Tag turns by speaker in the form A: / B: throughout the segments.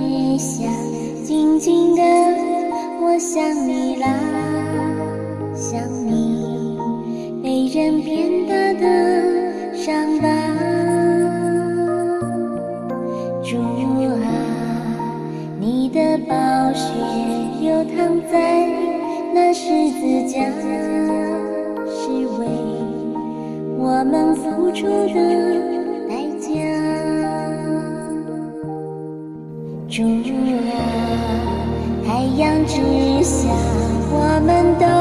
A: 只想静静的，我想你啦，想你，被人偏打的伤疤。主啊，你的宝血流淌在那十字架，是为我们付出的。夕阳之下我们都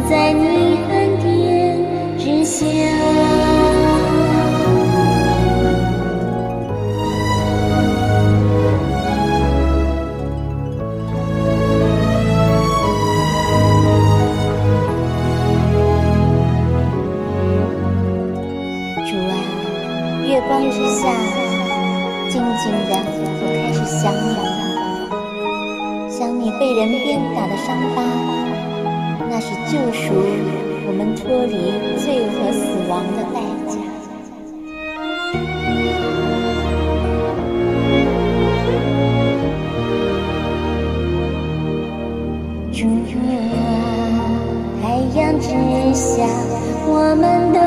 A: 在你恩典之下主啊月光之下静静的我开始想你了。想你被人鞭打的伤疤。那是救赎我们脱离罪和死亡的代价。主啊，太阳之下，我们都。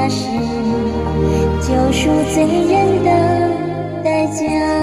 A: 那是救赎罪人的代价。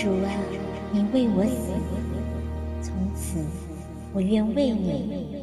A: 主啊你为我死。从此我愿为你